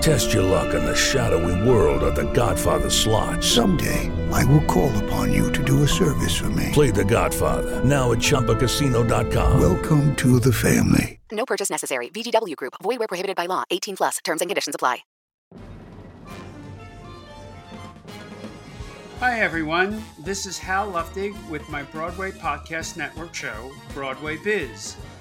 Test your luck in the shadowy world of the Godfather slot. Someday, I will call upon you to do a service for me. Play the Godfather, now at ChumbaCasino.com. Welcome to the family. No purchase necessary. VGW Group. Void where prohibited by law. 18 plus. Terms and conditions apply. Hi, everyone. This is Hal Luftig with my Broadway Podcast Network show, Broadway Biz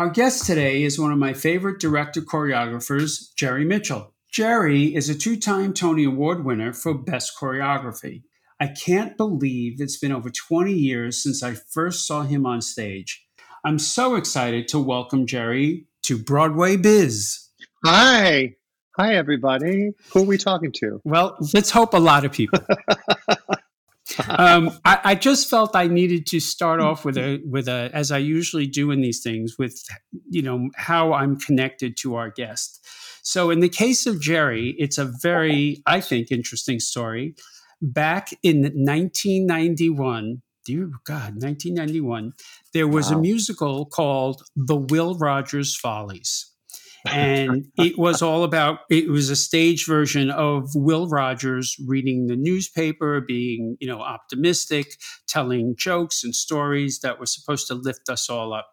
Our guest today is one of my favorite director choreographers, Jerry Mitchell. Jerry is a two time Tony Award winner for Best Choreography. I can't believe it's been over 20 years since I first saw him on stage. I'm so excited to welcome Jerry to Broadway Biz. Hi. Hi, everybody. Who are we talking to? Well, let's hope a lot of people. um, I, I, just felt I needed to start off with a with a as I usually do in these things with you know how I'm connected to our guest. So in the case of Jerry, it's a very I think interesting story. Back in 1991, dear God, 1991, there was wow. a musical called The Will Rogers Follies and it was all about it was a stage version of will rogers reading the newspaper being you know optimistic telling jokes and stories that were supposed to lift us all up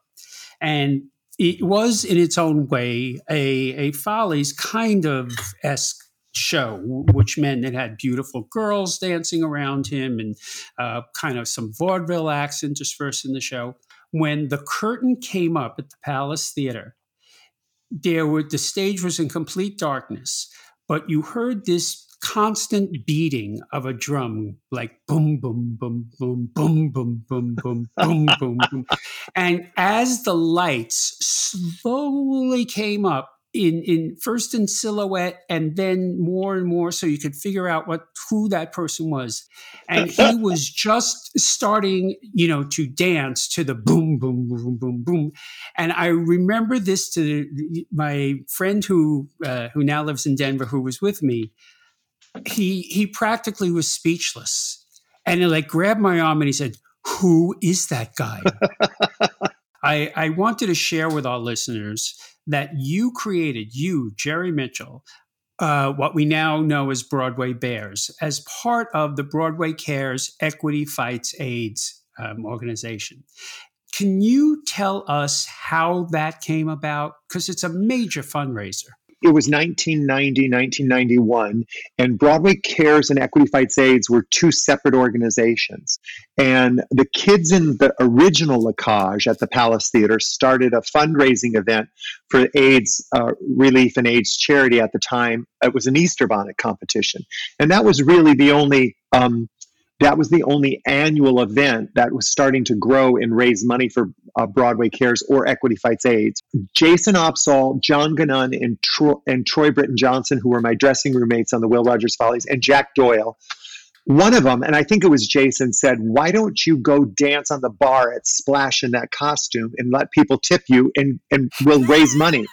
and it was in its own way a, a follies kind of esque show, which meant it had beautiful girls dancing around him and uh, kind of some vaudeville acts interspersed in the show. When the curtain came up at the Palace Theater, there were the stage was in complete darkness, but you heard this constant beating of a drum, like boom, boom, boom, boom, boom, boom, boom, boom, boom, boom, boom. And as the lights slowly came up, in in first in silhouette and then more and more so you could figure out what who that person was. And he was just starting you know to dance to the boom boom boom boom boom. And i remember this to my friend who uh, who now lives in denver who was with me. He he practically was speechless. And he like grabbed my arm and he said who is that guy I, I wanted to share with our listeners that you created, you, Jerry Mitchell, uh, what we now know as Broadway Bares, as part of the Broadway Cares Equity Fights AIDS um, organization. Can you tell us how that came about? Because it's a major fundraiser it was 1990, 1991, and Broadway Cares and Equity Fights AIDS were two separate organizations. And the kids in the original La Cage at the Palace Theater started a fundraising event for AIDS uh, relief and AIDS charity at the time. It was an Easter bonnet competition. And that was really the only um, that was the only annual event that was starting to grow and raise money for uh, Broadway Cares or Equity Fights AIDS. Jason Opsahl, John Gannon, and, Tro- and Troy Britton Johnson, who were my dressing roommates on the Will Rogers Follies, and Jack Doyle one of them, and I think it was Jason, said, Why don't you go dance on the bar at Splash in that costume and let people tip you and, and we'll raise money?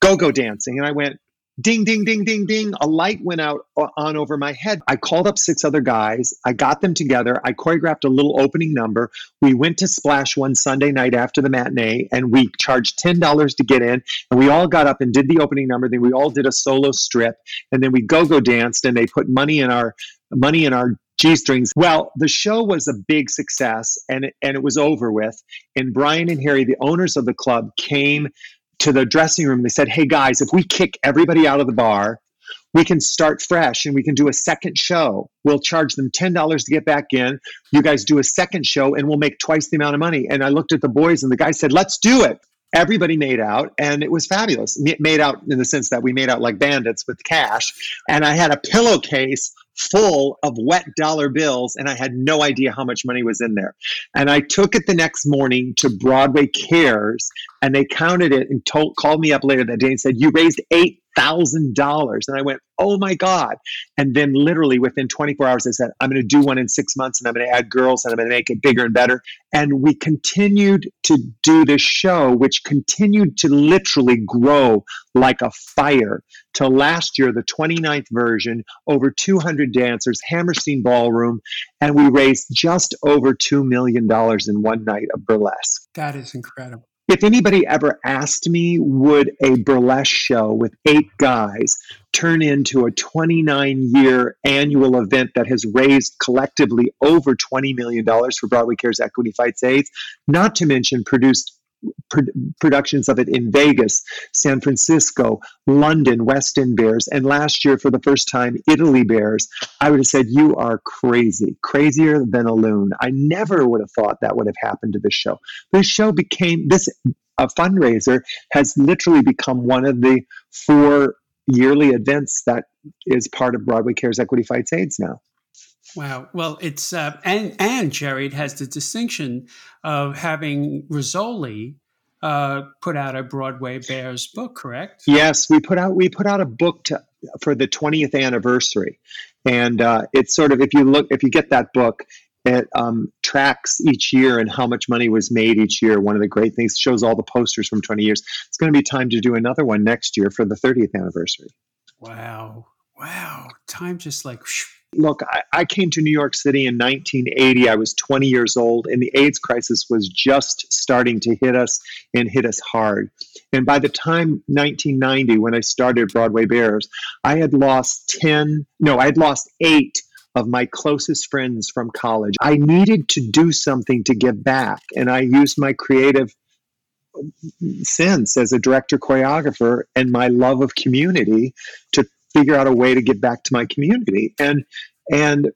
Go go dancing. And I went, Ding, ding, ding, ding, ding. A light went out uh, on over my head. I called up six other guys. I got them together. I choreographed a little opening number. We went to Splash one Sunday night after the matinee and we charged $10 to get in. And we all got up and did the opening number. Then we all did a solo strip. And then we go go danced and they put money in our money in our G strings. Well, the show was a big success and it, and it was over with. And Brian and Harry, the owners of the club, came to the dressing room. They said, Hey guys, if we kick everybody out of the bar, we can start fresh and we can do a second show. We'll charge them $10 to get back in. You guys do a second show and we'll make twice the amount of money. And I looked at the boys and the guy said, Let's do it. Everybody made out and it was fabulous. Ma- Made out in the sense that we made out like bandits with cash. And I had a pillowcase full of wet dollar bills and I had no idea how much money was in there. And I took it the next morning to Broadway Cares and they counted it and told, called me up later that day and said, You raised $8,000. And I went, Oh my God. And then literally within 24 hours, I said, I'm going to do one in six months and I'm going to add girls and I'm going to make it bigger and better. And we continued to do this show, which continued to literally grow like a fire till last year, the 29th version, over 200 dancers, Hammerstein Ballroom, and we raised just over $2 million in one night of burlesque. That is incredible. If anybody ever asked me, would a burlesque show with eight guys turn into a 29 year annual event that has raised collectively over $20 million for Broadway Cares Equity Fights AIDS, not to mention produced pro- productions of it in Vegas, San Francisco, London, West End Bares, and last year for the first time, Italy Bares, I would have said, You are crazy, crazier than a loon. I never would have thought that would have happened to this show. This show became this a fundraiser has literally become one of the four yearly events that is part of Broadway Cares Equity Fights AIDS now. Wow. Well, it's uh, and and Jerry it has the distinction of having Rizzoli uh, put out a Broadway Bares book, correct? Yes, we put out we put out a book to, for the 20th anniversary, and uh, it's sort of if you look if you get that book, it um, tracks each year and how much money was made each year. One of the great things shows all the posters from 20 years. It's going to be time to do another one next year for the 30th anniversary. Wow. Wow. Time just like. Look, I, came to New York City in 1980. I was 20 years old, and the AIDS crisis was just starting to hit us and hit us hard. And by the time 1990, when I started Broadway Bares, I had lost 10, no, I had lost eight of my closest friends from college. I needed to do something to give back, and I used my creative sense as a director choreographer and my love of community to figure out a way to get back to my community. And and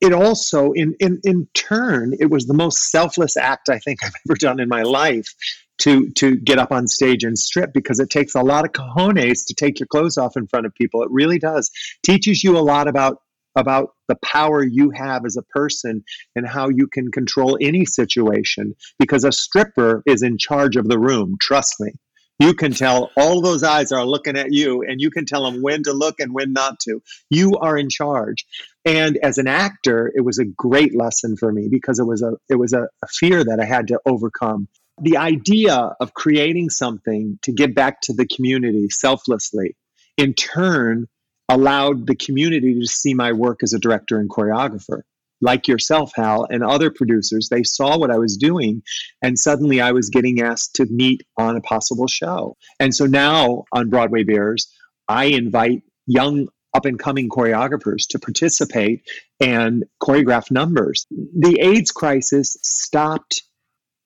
it also in in in turn it was the most selfless act i think i've ever done in my life to to get up on stage and strip because it takes a lot of cojones to take your clothes off in front of people. It really does. Teaches you a lot about about the power you have as a person and how you can control any situation because a stripper is in charge of the room trust me you can tell all those eyes are looking at you and you can tell them when to look and when not to. You are in charge. And as an actor it was a great lesson for me because it was a it was a, a fear that i had to overcome. The idea of creating something to give back to the community selflessly in turn allowed the community to see my work as a director and choreographer like yourself, Hal, and other producers, they saw what I was doing, and suddenly I was getting asked to meet on a possible show. And so now on Broadway Bares, I invite young up and coming choreographers to participate and choreograph numbers. The AIDS crisis stopped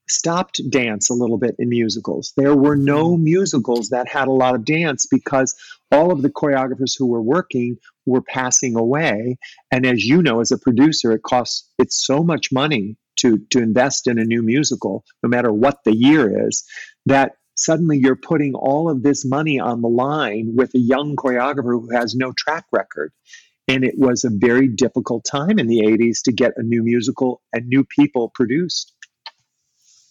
stopped dance a little bit in musicals. There were no mm-hmm. musicals that had a lot of dance because all of the choreographers who were working were passing away. And as you know, as a producer, it costs it's so much money to to invest in a new musical, no matter what the year is, that suddenly you're putting all of this money on the line with a young choreographer who has no track record. And it was a very difficult time in the 80s to get a new musical and new people produced.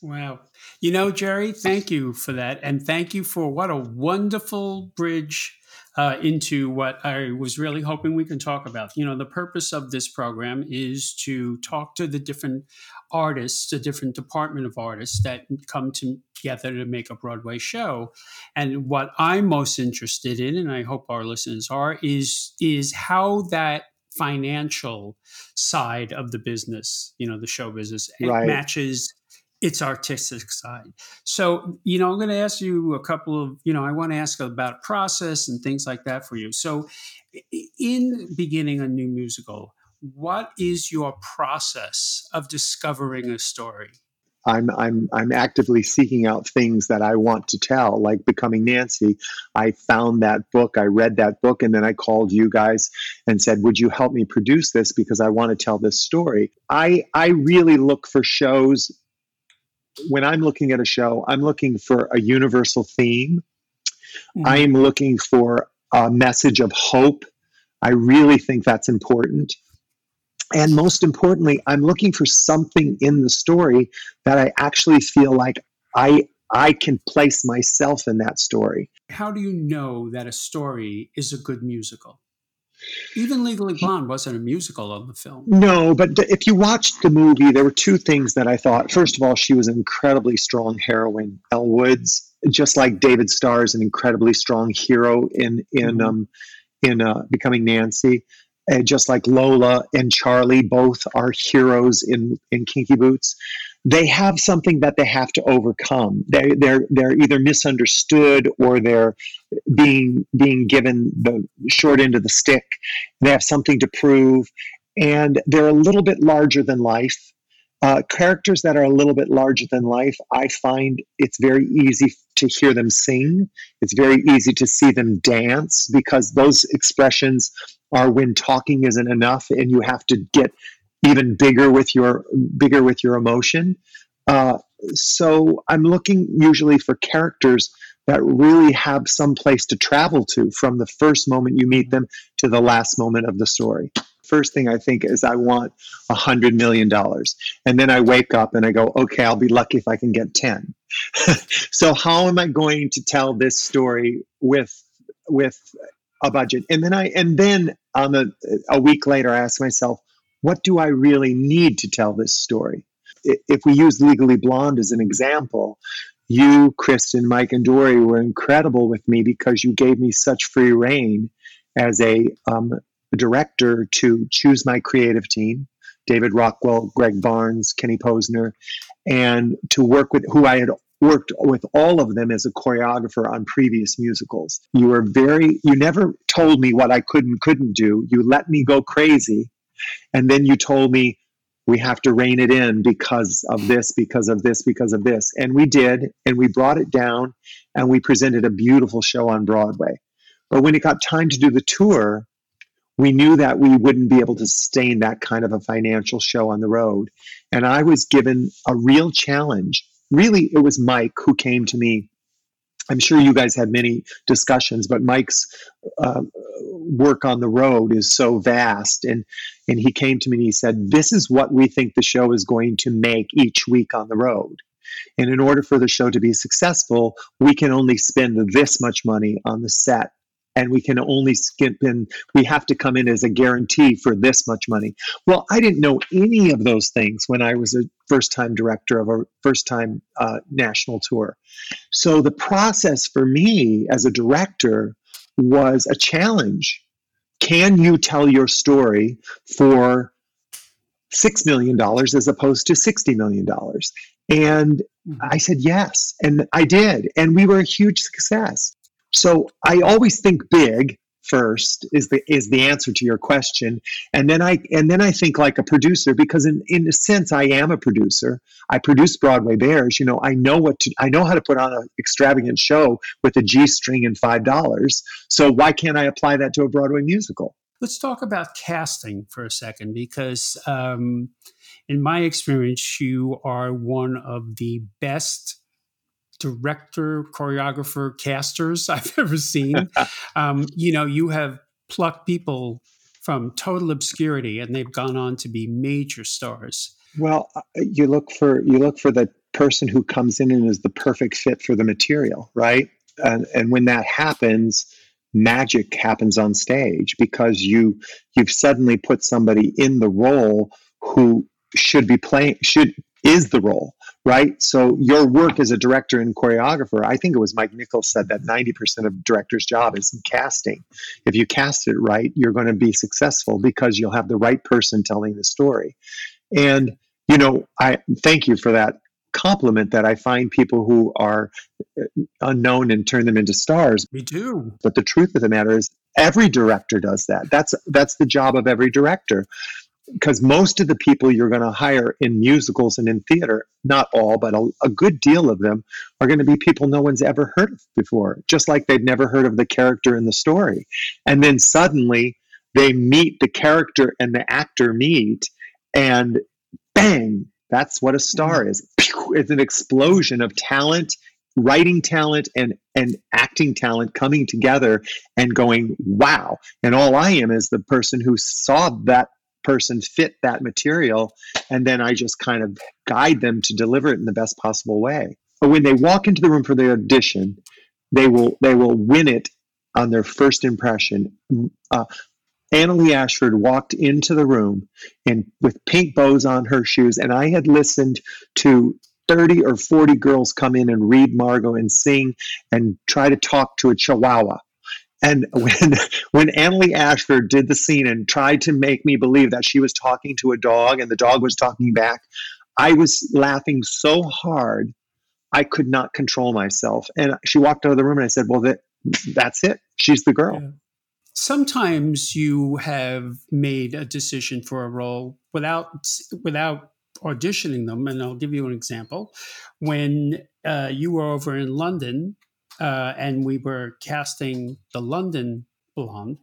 Wow. You know, Jerry, thank you for that. And thank you for what a wonderful bridge uh, into what I was really hoping we can talk about. You know, the purpose of this program is to talk to the different artists, the different department of artists that come together to make a Broadway show. And what I'm most interested in, and I hope our listeners are, is is how that financial side of the business, you know, the show business, Right. matches its artistic side. So, you know, I'm going to ask you a couple of, you know, I want to ask about process and things like that for you. So, in beginning a new musical, what is your process of discovering a story? I'm I'm I'm actively seeking out things that I want to tell, like becoming Nancy. I found that book, I read that book, and then I called you guys and said, "Would you help me produce this because I want to tell this story?" I I really look for shows. When I'm looking at a show, I'm looking for a universal theme. I mm-hmm. am looking for a message of hope. I really think that's important. And most importantly, I'm looking for something in the story that I actually feel like I I can place myself in that story. How do you know that a story is a good musical? Even Legally Blonde wasn't a musical on the film. No, but th- if you watched the movie, there were two things that I thought. First of all, she was an incredibly strong heroine. Elle Woods, just like David Starr, is an incredibly strong hero in in Mhm. um, in uh, Becoming Nancy. And just like Lola and Charlie, both are heroes in in Kinky Boots. They have something that they have to overcome. They they're they're either misunderstood or they're being being given the short end of the stick. They have something to prove, and they're a little bit larger than life. Uh, characters that are a little bit larger than life, I find it's very easy to hear them sing. It's very easy to see them dance because those expressions are when talking isn't enough, and you have to get even bigger with your bigger with your emotion. Uh, so I'm looking usually for characters that really have some place to travel to from the first moment you meet them to the last moment of the story. First thing I think is I want a hundred million dollars, and then I wake up and I go, okay, I'll be lucky if I can get ten. so how am I going to tell this story with with a budget? And then I and then on the a week later, I ask myself, what do I really need to tell this story? If we use Legally Blonde as an example, you, Kristin, Mike, and Dori were incredible with me because you gave me such free reign as a um, director to choose my creative team David Rockwell, Greg Barnes, Kenny Posner, and to work with who I had worked with all of them as a choreographer on previous musicals. You were very, you never told me what I could and couldn't do. You let me go crazy. And then you told me, we have to rein it in because of this, because of this, because of this. And we did. And we brought it down and we presented a beautiful show on Broadway. But when it got time to do the tour, we knew that we wouldn't be able to sustain that kind of a financial show on the road. And I was given a real challenge. Really, it was Mike who came to me. I'm sure you guys had many discussions, but Mike's uh, work on the road is so vast. And, and he came to me and he said, This is what we think the show is going to make each week on the road. And in order for the show to be successful, we can only spend this much money on the set and we can only skip in we have to come in as a guarantee for this much money. Well i didn't know any of those things when i was a first time director of a first time uh, national tour. So the process for me as a director was a challenge. Can you tell your story for six million dollars as opposed to 60 million dollars? And i said yes and i did and we were a huge success so I always think big first is the is the answer to your question, and then I and then I think like a producer because in in a sense I am a producer. I produce Broadway Bares. You know I know what to I know how to put on an extravagant show with a G string and five dollars. So why can't I apply that to a Broadway musical? Let's talk about casting for a second because, um, in my experience, you are one of the best director, choreographer, casters I've ever seen. um, you know, you have plucked people from total obscurity and they've gone on to be major stars. Well, uh, you look for you look for the person who comes in and is the perfect fit for the material, right? And and when that happens, magic happens on stage because you you've suddenly put somebody in the role who should be playing should is the role right? So your work as a director and choreographer i think it was mike nichols said that 90% of director's job is casting. If you cast it right you're going to be successful because you'll have the right person telling the story. And you know i thank you for that compliment that i find people who are uh, unknown and turn them into stars. Me too. but the truth of the matter is every director does that. That's that's the job of every director because most of the people you're going to hire in musicals and in theater not all but a, a good deal of them are going to be people no one's ever heard of before just like they've never heard of the character in the story. And then suddenly they meet the character and the actor meet and bang! That's what a star mm-hmm. is. It's an explosion of talent writing talent and and acting talent coming together and going wow. And all i am is the person who saw that person fit that material and then i just kind of guide them to deliver it in the best possible way but when they walk into the room for their audition they will they will win it on their first impression uh, Ashford walked into the room and with pink bows on her shoes, and I had listened to 30 or 40 girls come in and read Margot and sing and try to talk to a chihuahua. And when when Annaleigh Ashford did the scene and tried to make me believe that she was talking to a dog and the dog was talking back, I was laughing so hard I could not control myself. And she walked out of the room and I said, "Well, that that's it. She's the girl." Yeah. Sometimes you have made a decision for a role without without auditioning them, and I'll give you an example. When uh, you were over in London uh, and we were casting the London blonde,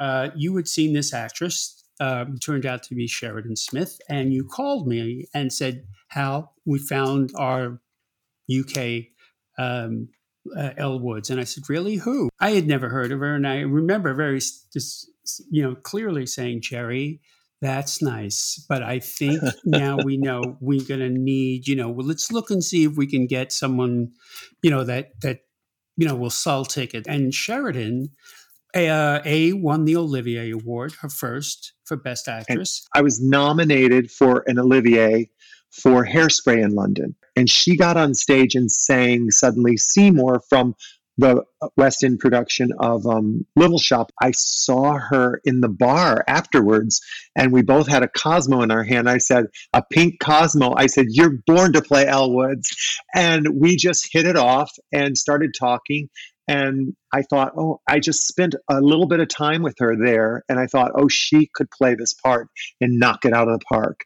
uh, you had seen this actress. Uh, turned out to be Sheridan Smith, and you called me and said, "Hal, we found our UK um, uh, Elle Woods. And I said, Really? Who? I had never heard of her. And I remember very, just, you know, clearly saying, Jerry, that's nice. But I think now we know we're going to need, you know, well, let's look and see if we can get someone, you know, that, that, you know, will sell tickets. And Sheridan, uh, A, won the Olivier Award, her first for Best Actress. I was nominated for an Olivier for Hairspray in London. And she got on stage and sang suddenly Seymour from the West End production of um, Little Shop. I saw her in the bar afterwards, and we both had a Cosmo in our hand. I said, A pink Cosmo. I said, You're born to play Elle Woods. And we just hit it off and started talking. And I thought, oh, I just spent a little bit of time with her there. And I thought, oh, she could play this part and knock it out of the park.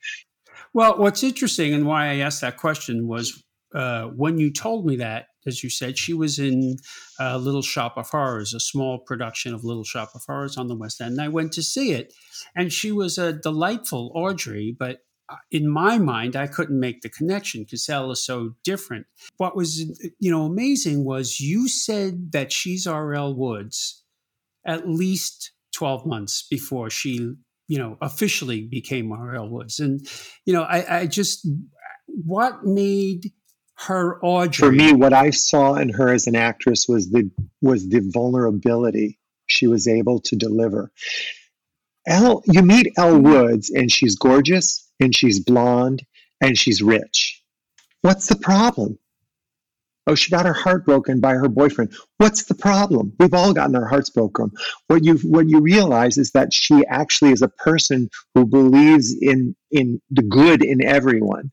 Well, what's interesting and why I asked that question was uh, when you told me that, as you said, she was in uh, Little Shop of Horrors, a small production of Little Shop of Horrors on the West End. And I went to see it, and she was a delightful Audrey, but uh, in my mind, I couldn't make the connection because Elle is so different. What was, you know, amazing was you said that she's our Elle Woods at least 12 months before she you know, officially became our Elle Woods. And, you know, I, I just, what made her Audrey? For me, what I saw in her as an actress was the was the vulnerability she was able to deliver. Elle, you meet Elle mm-hmm. Woods, and she's gorgeous, and she's blonde, and she's rich. What's the problem? Oh, she got her heart broken by her boyfriend. What's the problem? We've all gotten our hearts broken. What you what you realize is that she actually is a person who believes in in the good in everyone.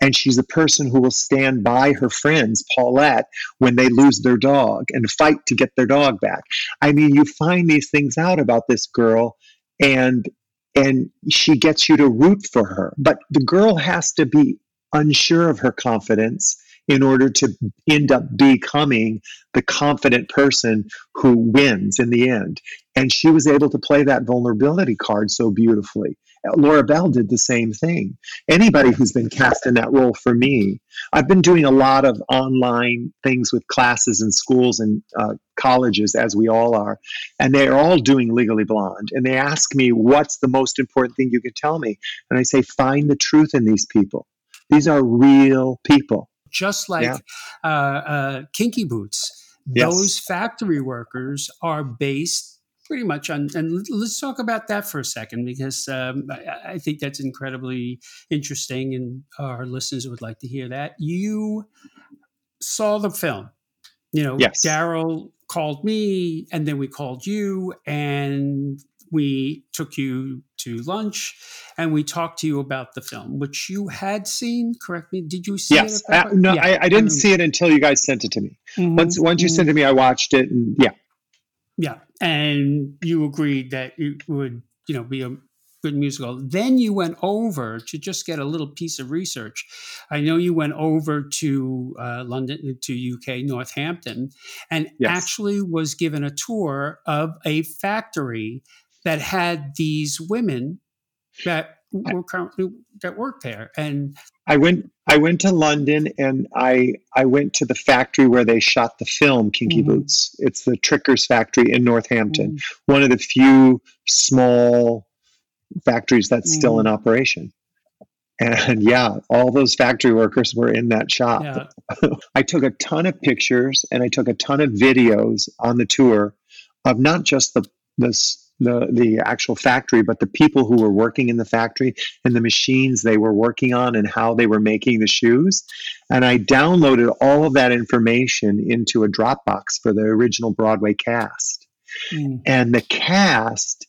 And she's a person who will stand by her friends, Paulette, when they lose their dog and fight to get their dog back. I mean, you find these things out about this girl and and she gets you to root for her. But the girl has to be unsure of her confidence in order to end up becoming the confident person who wins in the end. And she was able to play that vulnerability card so beautifully. Laura Bell did the same thing. Anybody who's been cast in that role for me, I've been doing a lot of online things with classes and schools and uh, colleges, as we all are, and they're all doing Legally Blonde. And they ask me, What's the most important thing you can tell me? And I say, Find the truth in these people. These are real people just like Yeah. uh, uh, Kinky Boots. Yes. those factory workers are based pretty much on. And let's talk about that for a second because um, I, I think that's incredibly interesting, and our listeners would like to hear that. You saw the film. You know, Yes. Daryl called me, and then we called you, and we took you to lunch, and we talked to you about the film, which you had seen. Correct me? Did you see Yes. it? Yes. Uh, no, Yeah. I, I didn't see it until you guys sent it to me. Mhm, Once once you mhm. sent it to me, I watched it, and yeah, Yeah, and you agreed that it would, you know, be a good musical. Then you went over to just get a little piece of research. I know you went over to uh, London, to UK, Northampton, and Yes. actually was given a tour of a factory that had these women that were currently that worked there. And I went I went to London and I I went to the factory where they shot the film Kinky Mhm. Boots. It's the Trickers factory in Northampton, Mm. one of the few small factories that's still in Mhm. operation. And yeah, all those factory workers were in that shop. yeah, I took a ton of pictures and I took a ton of videos on the tour of not just the the the, the actual factory, but the people who were working in the factory and the machines they were working on and how they were making the shoes. And I downloaded all of that information into a Dropbox for the original Broadway cast. Mm. And the cast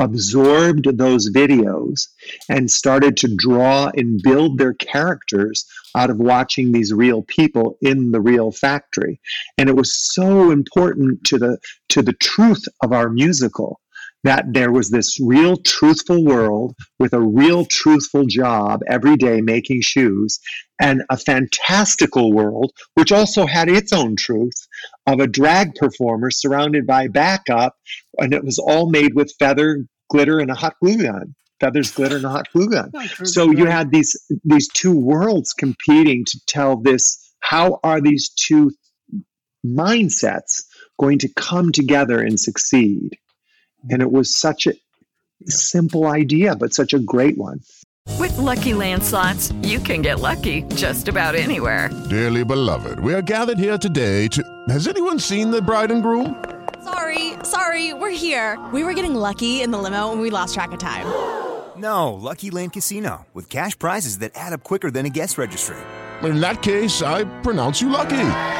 absorbed those videos and started to draw and build their characters out of watching these real people in the real factory and it was so important to the to the truth of our musical that there was this real truthful world with a real truthful job every day making shoes and a fantastical world which also had its own truth of a drag performer surrounded by backup and it was all made with feather glitter and a hot glue gun feathers glitter and a hot glue gun. So you had these these two worlds competing to tell this how are these two mindsets going to come together and succeed and it was such a simple idea but such a great one With Lucky Land slots, you can get lucky just about anywhere. Dearly beloved, we are gathered here today to. Has anyone seen the bride and groom? Sorry, sorry, we're here. We were getting lucky in the limo and we lost track of time. No, Lucky Land Casino, with cash prizes that add up quicker than a guest registry. In that case, I pronounce you lucky.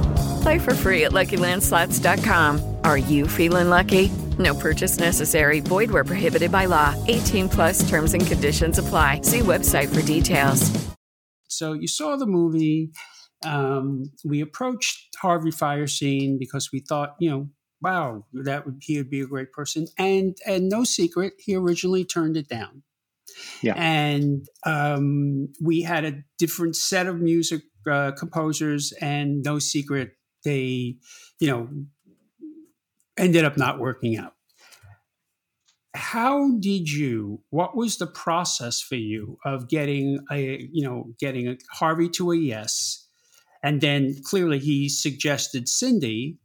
Play for free at LuckyLandSlots.com. Are you feeling lucky? No purchase necessary. Void where prohibited by law. 18 plus terms and conditions apply. See website for details. So you saw the movie. Um, we approached Harvey Fierstein because we thought, you know, wow, that would he would be a great person. And and no secret, he originally turned it down. Yeah. And um, we had a different set of music uh, composers, and no secret, they, you know, ended up not working out. How did you? What was the process for you of getting a, you know, getting a Harvey to a yes, and then clearly he suggested Cyndi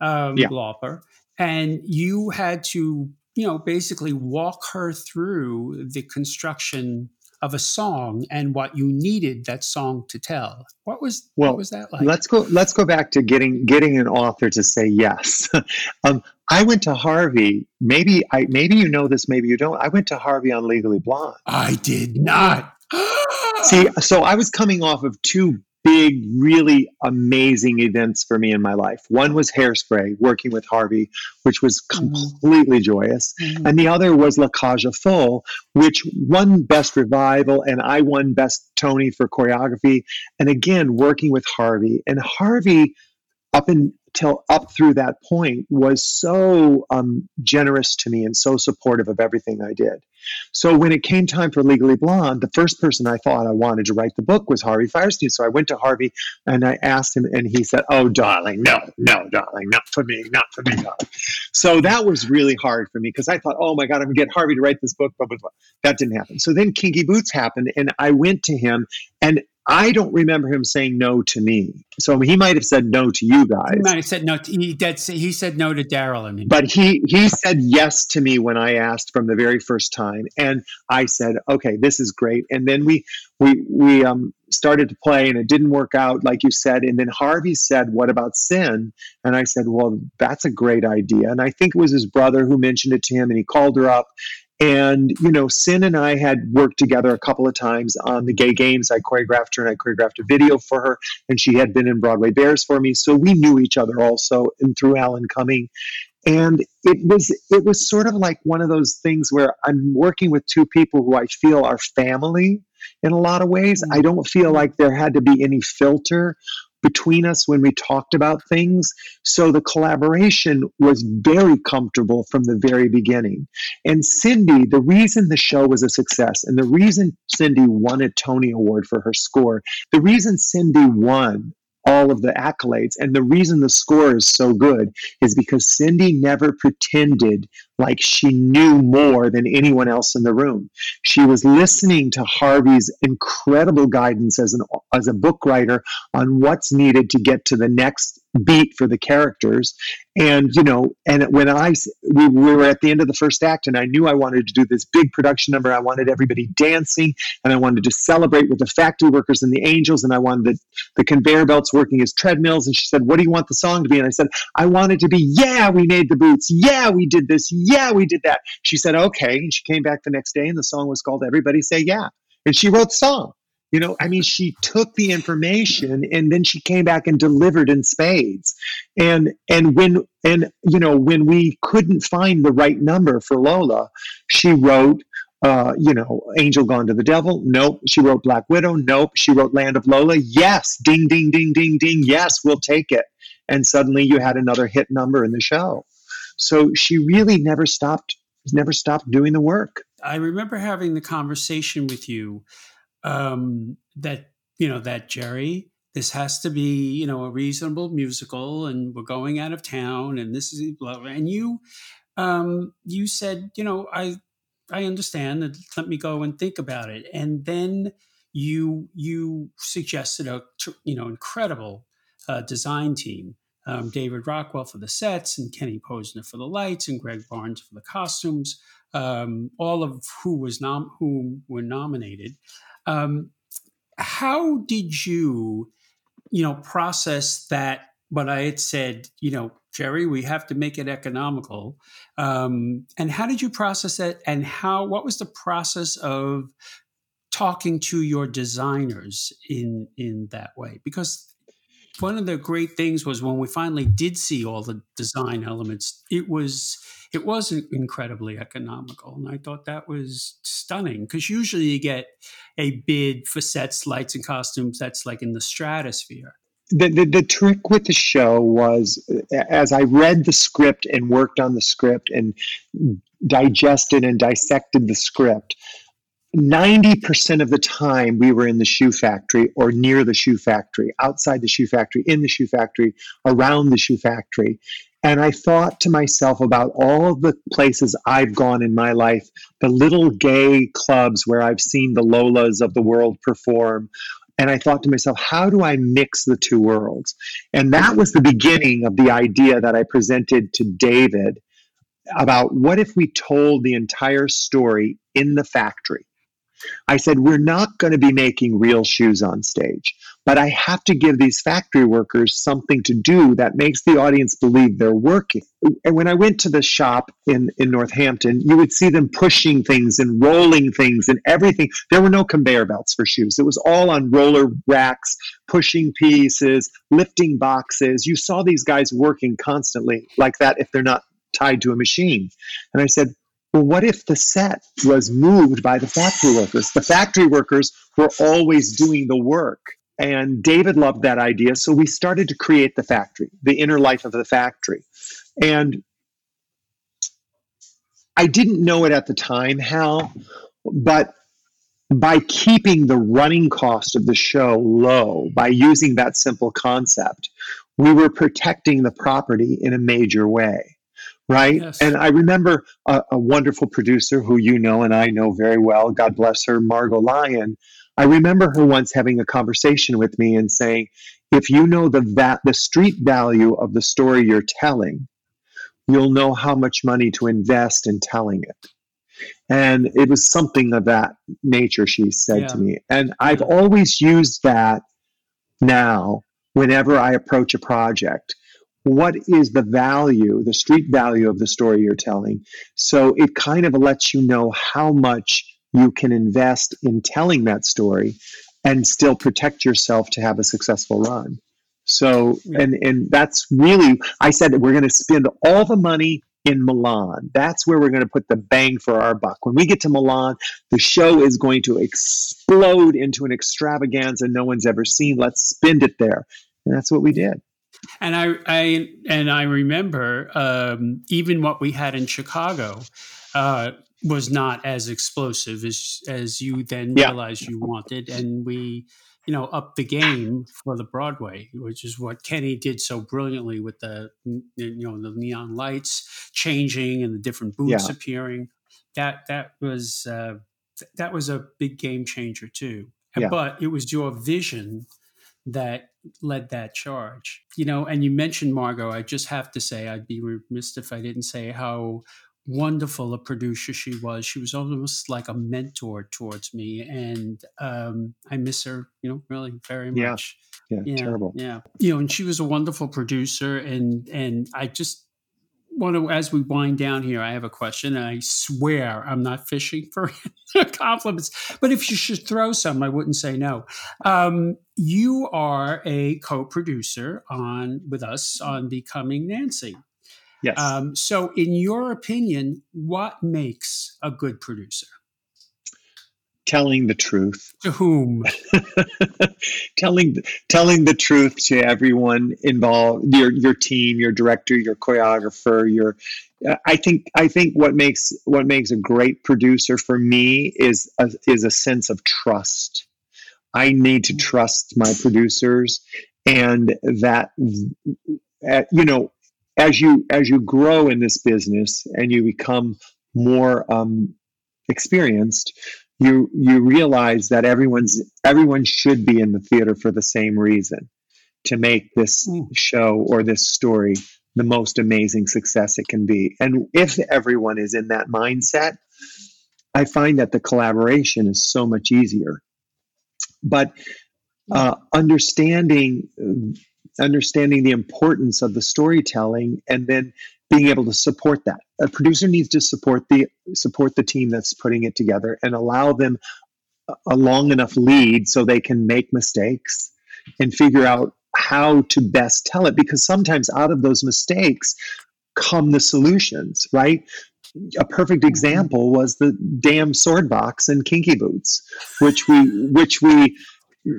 um, Yeah. Lauper, and you had to, you know, basically walk her through the construction of a song and what you needed that song to tell. What was well what was that like? let's go let's go back to getting getting an author to say yes um, i went to harvey maybe i maybe you know this maybe you don't i went to harvey on legally blonde I did not. See, so I was coming off of two big, really amazing events for me in my life. One was Hairspray, working with Harvey, which was completely joyous. Mhm. And the other was La aux Folles, which won Best Revival, and I won Best Tony for choreography. And again, working with Harvey. And Harvey, up in till up through that point was so um, generous to me and so supportive of everything I did. So when it came time for Legally Blonde, the first person I thought I wanted to write the book was Harvey Fierstein. So I went to Harvey and I asked him, and he said, "Oh, darling, no, no, darling, not for me, not for me, darling." So that was really hard for me because I thought, "Oh my God, I'm gonna get Harvey to write this book." Blah blah blah. That didn't happen. So then Kinky Boots happened, and I went to him, and I don't remember him saying no to me. So he might have said no to you guys. He might have said no. To, he did. Say, he said no to Daryl. I mean, But he he said yes to me when I asked from the very first time, and I said, "Okay, this is great." And then we we we um, started to play, and it didn't work out like you said. And then Harvey said, "What about Cyn?" And I said, "Well, that's a great idea." And I think it was his brother who mentioned it to him, and he called her up. And you know, Cyn and I had worked together a couple of times on the gay games. I choreographed her, and I choreographed a video for her, and she had been in Broadway Bares for me, so we knew each other also. And through Alan Cumming, and it was it was sort of like one of those things where i'm working with two people who i feel are family in a lot of ways mm-hmm. i don't feel like there had to be any filter between us when we talked about things so the collaboration was very comfortable from the very beginning and cyndi the reason the show was a success and the reason cyndi won a tony award for her score the reason cyndi won all of the accolades. And the reason the score is so good is because Cyndi never pretended like she knew more than anyone else in the room. She was listening to Harvey's incredible guidance as an as a book writer on what's needed to get to the next beat for the characters. And you know and when i we, we were at the end of the first act and i knew i wanted to do this big production number. I wanted everybody dancing and i wanted to celebrate with the factory workers and the angels and i wanted the, the conveyor belts working as treadmills. And she said what do you want the song to be? And i said i want it to be yeah we made the boots. Yeah we did this yeah we did that she said okay and she came back the next day and the song was called everybody say yeah and she wrote the song you know, I mean, she took the information and then she came back and delivered in spades. And and when and you know when we couldn't find the right number for Lola, she wrote. Uh, you know, Angel Gone to the Devil. Nope. She wrote Black Widow. Nope. She wrote Land of Lola. Yes. Ding, ding, ding, ding, ding. Yes, we'll take it. And suddenly you had another hit number in the show. So she really never stopped, never stopped doing the work. I remember having the conversation with you um, that you know that Jerry, this has to be you know a reasonable musical, and we're going out of town, and this is blah, and you um, you said you know I I understand, and let me go and think about it, and then you you suggested a you know incredible uh, design team. Um, David Rockwell for the sets, and Kenny Posner for the lights, and Greg Barnes for the costumes. Um, all of who was nom- who were nominated. Um, how did you, you know, process that? But I had said, you know, Jerry, we have to make it economical. Um, and how did you process that? And how? What was the process of talking to your designers in in that way? Because one of the great things was when we finally did see all the design elements, it was it wasn't incredibly economical, and I thought that was stunning because usually you get a bid for sets, lights, and costumes that's like in the stratosphere. the, the, the trick with the show was as I read the script and worked on the script and digested and dissected the script, 90% of the time we were in the shoe factory or near the shoe factory, outside the shoe factory, in the shoe factory, around the shoe factory. And I thought to myself about all the places I've gone in my life, the little gay clubs where I've seen the Lolas of the world perform, and I thought to myself, how do I mix the two worlds? And that was the beginning of the idea that I presented to David about what if we told the entire story in the factory? I said, we're not going to be making real shoes on stage, but I have to give these factory workers something to do that makes the audience believe they're working. And when I went to the shop in, in Northampton, you would see them pushing things and rolling things and everything. There were no conveyor belts for shoes. It was all on roller racks, pushing pieces, lifting boxes. You saw these guys working constantly like that if they're not tied to a machine. And I said, well, what if the set was moved by the factory workers? The factory workers were always doing the work. and David loved that idea. So we started to create the factory, the inner life of the factory. And I didn't know it at the time, Hal, but by keeping the running cost of the show low, by using that simple concept, we were protecting the property in a major way. Right. Yes. And I remember a, a wonderful producer who you know and I know very well, God bless her, Margot Lyon. I remember her once having a conversation with me and saying, if you know the va- the street value of the story you're telling, you'll know how much money to invest in telling it. And it was something of that nature, she said Yeah. to me. And I've always used that now whenever I approach a project. What is the value, the street value of the story you're telling? So it kind of lets you know how much you can invest in telling that story and still protect yourself to have a successful run. So, and and that's really, I said that we're going to spend all the money in Milan. That's where we're going to put the bang for our buck. When we get to Milan, the show is going to explode into an extravaganza no one's ever seen. Let's spend it there, and that's what we did. And I, I and I remember um, even what we had in Chicago uh, was not as explosive as as you then Yeah. realized you wanted, and we, you know, upped the game for the Broadway, which is what Kenny did so brilliantly with the you know the neon lights changing and the different booths Yeah. appearing. That that was uh, that was a big game changer too. Yeah. But it was your vision that led that charge. You know, and you mentioned Margo. I just have to say, I'd be remiss if I didn't say how wonderful a producer she was. She was almost like a mentor towards me, and um, I miss her. You know, really very Yeah. much. Yeah, terrible. Yeah, you know, and she was a wonderful producer, and and I just want to, as we wind down here, I have a question, and I swear I'm not fishing for compliments, but if you should throw some, I wouldn't say no. Um, you are a co-producer on with us on Becoming Nancy. Yes. Um, so, in your opinion, what makes a good producer? Telling the truth. To whom? telling telling the truth to everyone involved your your team your director your choreographer your uh, i think i think what makes what makes a great producer for me is a, is a sense of trust i need to trust my producers and that uh, you know as you as you grow in this business and you become more um, experienced you you realize that everyone's everyone should be in the theater for the same reason to make this show or this story the most amazing success it can be. And if everyone is in that mindset i find that the collaboration is so much easier. But uh, understanding understanding the importance of the storytelling and then being able to support that. A producer needs to support the support the team that's putting it together and allow them a- long enough lead so they can make mistakes and figure out how to best tell it. Because sometimes out of those mistakes come the solutions right? A perfect mm-hmm. example was the damn sword box and kinky boots which we which we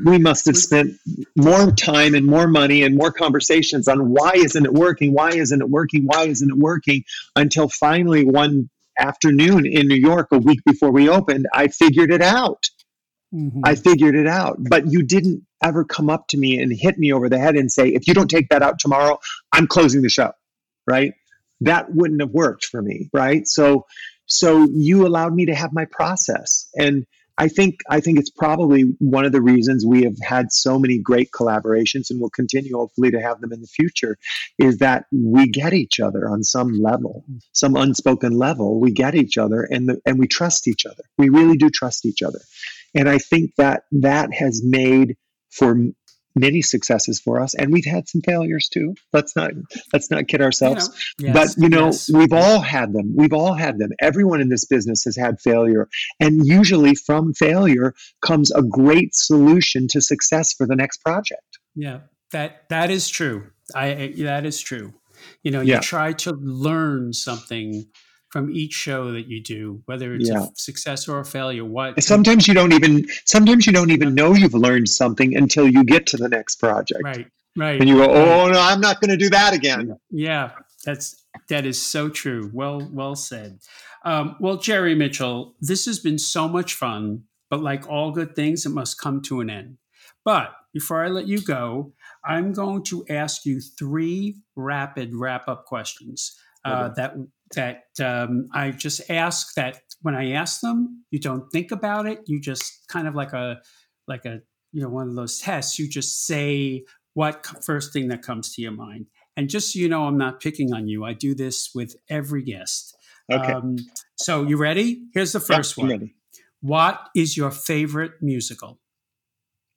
we must have spent more time and more money and more conversations on why isn't it working why isn't it working why isn't it working until finally one afternoon in new york a week before we opened i figured it out mm-hmm. I figured it out. But you didn't ever come up to me and hit me over the head and say, if you don't take that out tomorrow, I'm closing the show. Right? That wouldn't have worked for me. Right. So so you allowed me to have my process. And I think I think it's probably one of the reasons we have had so many great collaborations and will continue hopefully to have them in the future is that we get each other on some level, some unspoken level. We get each other and the, and we trust each other. We really do trust each other. And I think that that has made for many successes for us and we've had some failures too let's not let's not kid ourselves You know, but you know yes. we've all had them we've all had them everyone in this business has had failure and usually from failure comes a great solution to success for the next project Yeah, that that is true. I I- that is true. You know, you Yeah. try to learn something from each show that you do, whether it's Yeah. a success or a failure. What Sometimes you don't even sometimes you don't even know you've learned something until you get to the next project. Right, right. And you go. "Oh no, I'm not going to do that again." Yeah, that's that is so true. Well, well said. Um, well, Jerry Mitchell, this has been so much fun, but like all good things, it must come to an end. But before I let you go, I'm going to ask you three rapid wrap up questions uh, that that um, I just ask that when I ask them, you don't think about it. You just kind of like a like a you know one of those tests. You just say what first thing that comes to your mind. And just so you know, I'm not picking on you. I do this with every guest. Okay. Um, so you ready? Here's the first I'm one. ready. What is your favorite musical?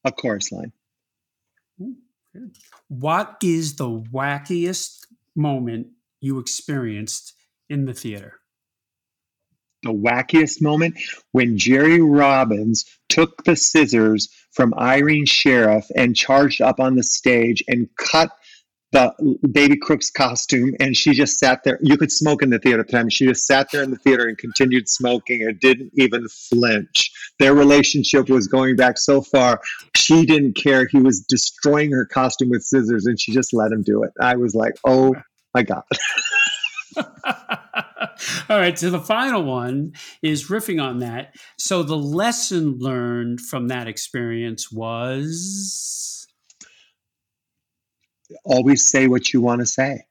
A chorus line. What is the wackiest moment you experienced in the theater? the wackiest moment when Jerry Robbins took the scissors from Irene Sharaff and charged up on the stage and cut the baby Crook's costume and she just sat there. You could smoke in the theater at the time. She just sat there in the theater and continued smoking and didn't even flinch. Their relationship was going back so far. She didn't care. He was destroying her costume with scissors and she just let him do it. I was like, oh my God. All right, so the final one is riffing on that. So the lesson learned from that experience was always say what you want to say.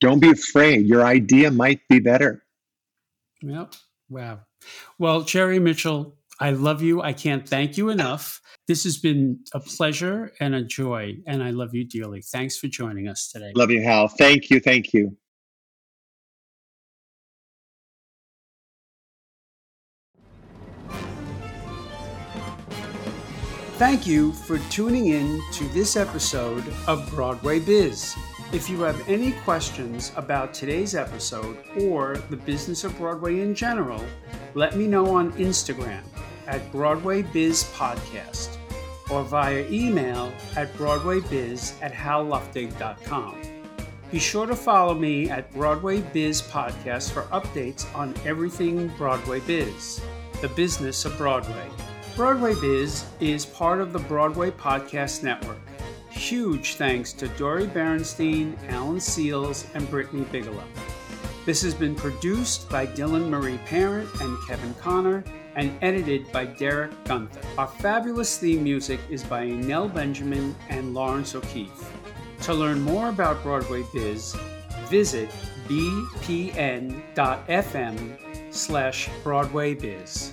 Don't be afraid. Your idea might be better. Yep. Wow. Well, Jerry Mitchell, I love you. I can't thank you enough. This has been a pleasure and a joy, and I love you dearly. Thanks for joining us today. Love you, Hal. Thank you. Thank you. Thank you for tuning in to this episode of Broadway Biz. If you have any questions about today's episode or the business of Broadway in general, let me know on Instagram at Broadway Biz Podcast or via email at broadwaybiz at halluftig.com. Be sure to follow me at Broadway Biz Podcast for updates on everything Broadway Biz, the business of Broadway. Broadway Biz is part of the Broadway Podcast Network. Huge thanks to Dori Berinstein, Alan Seales, and Brittany Bigelow. This has been produced by Dylan Marie Parent and Kevin Connor and edited by Derek Gunther. Our fabulous theme music is by Nell Benjamin and Laurence O'Keefe. To learn more about Broadway Biz, visit bpn.fm slash Broadway Biz.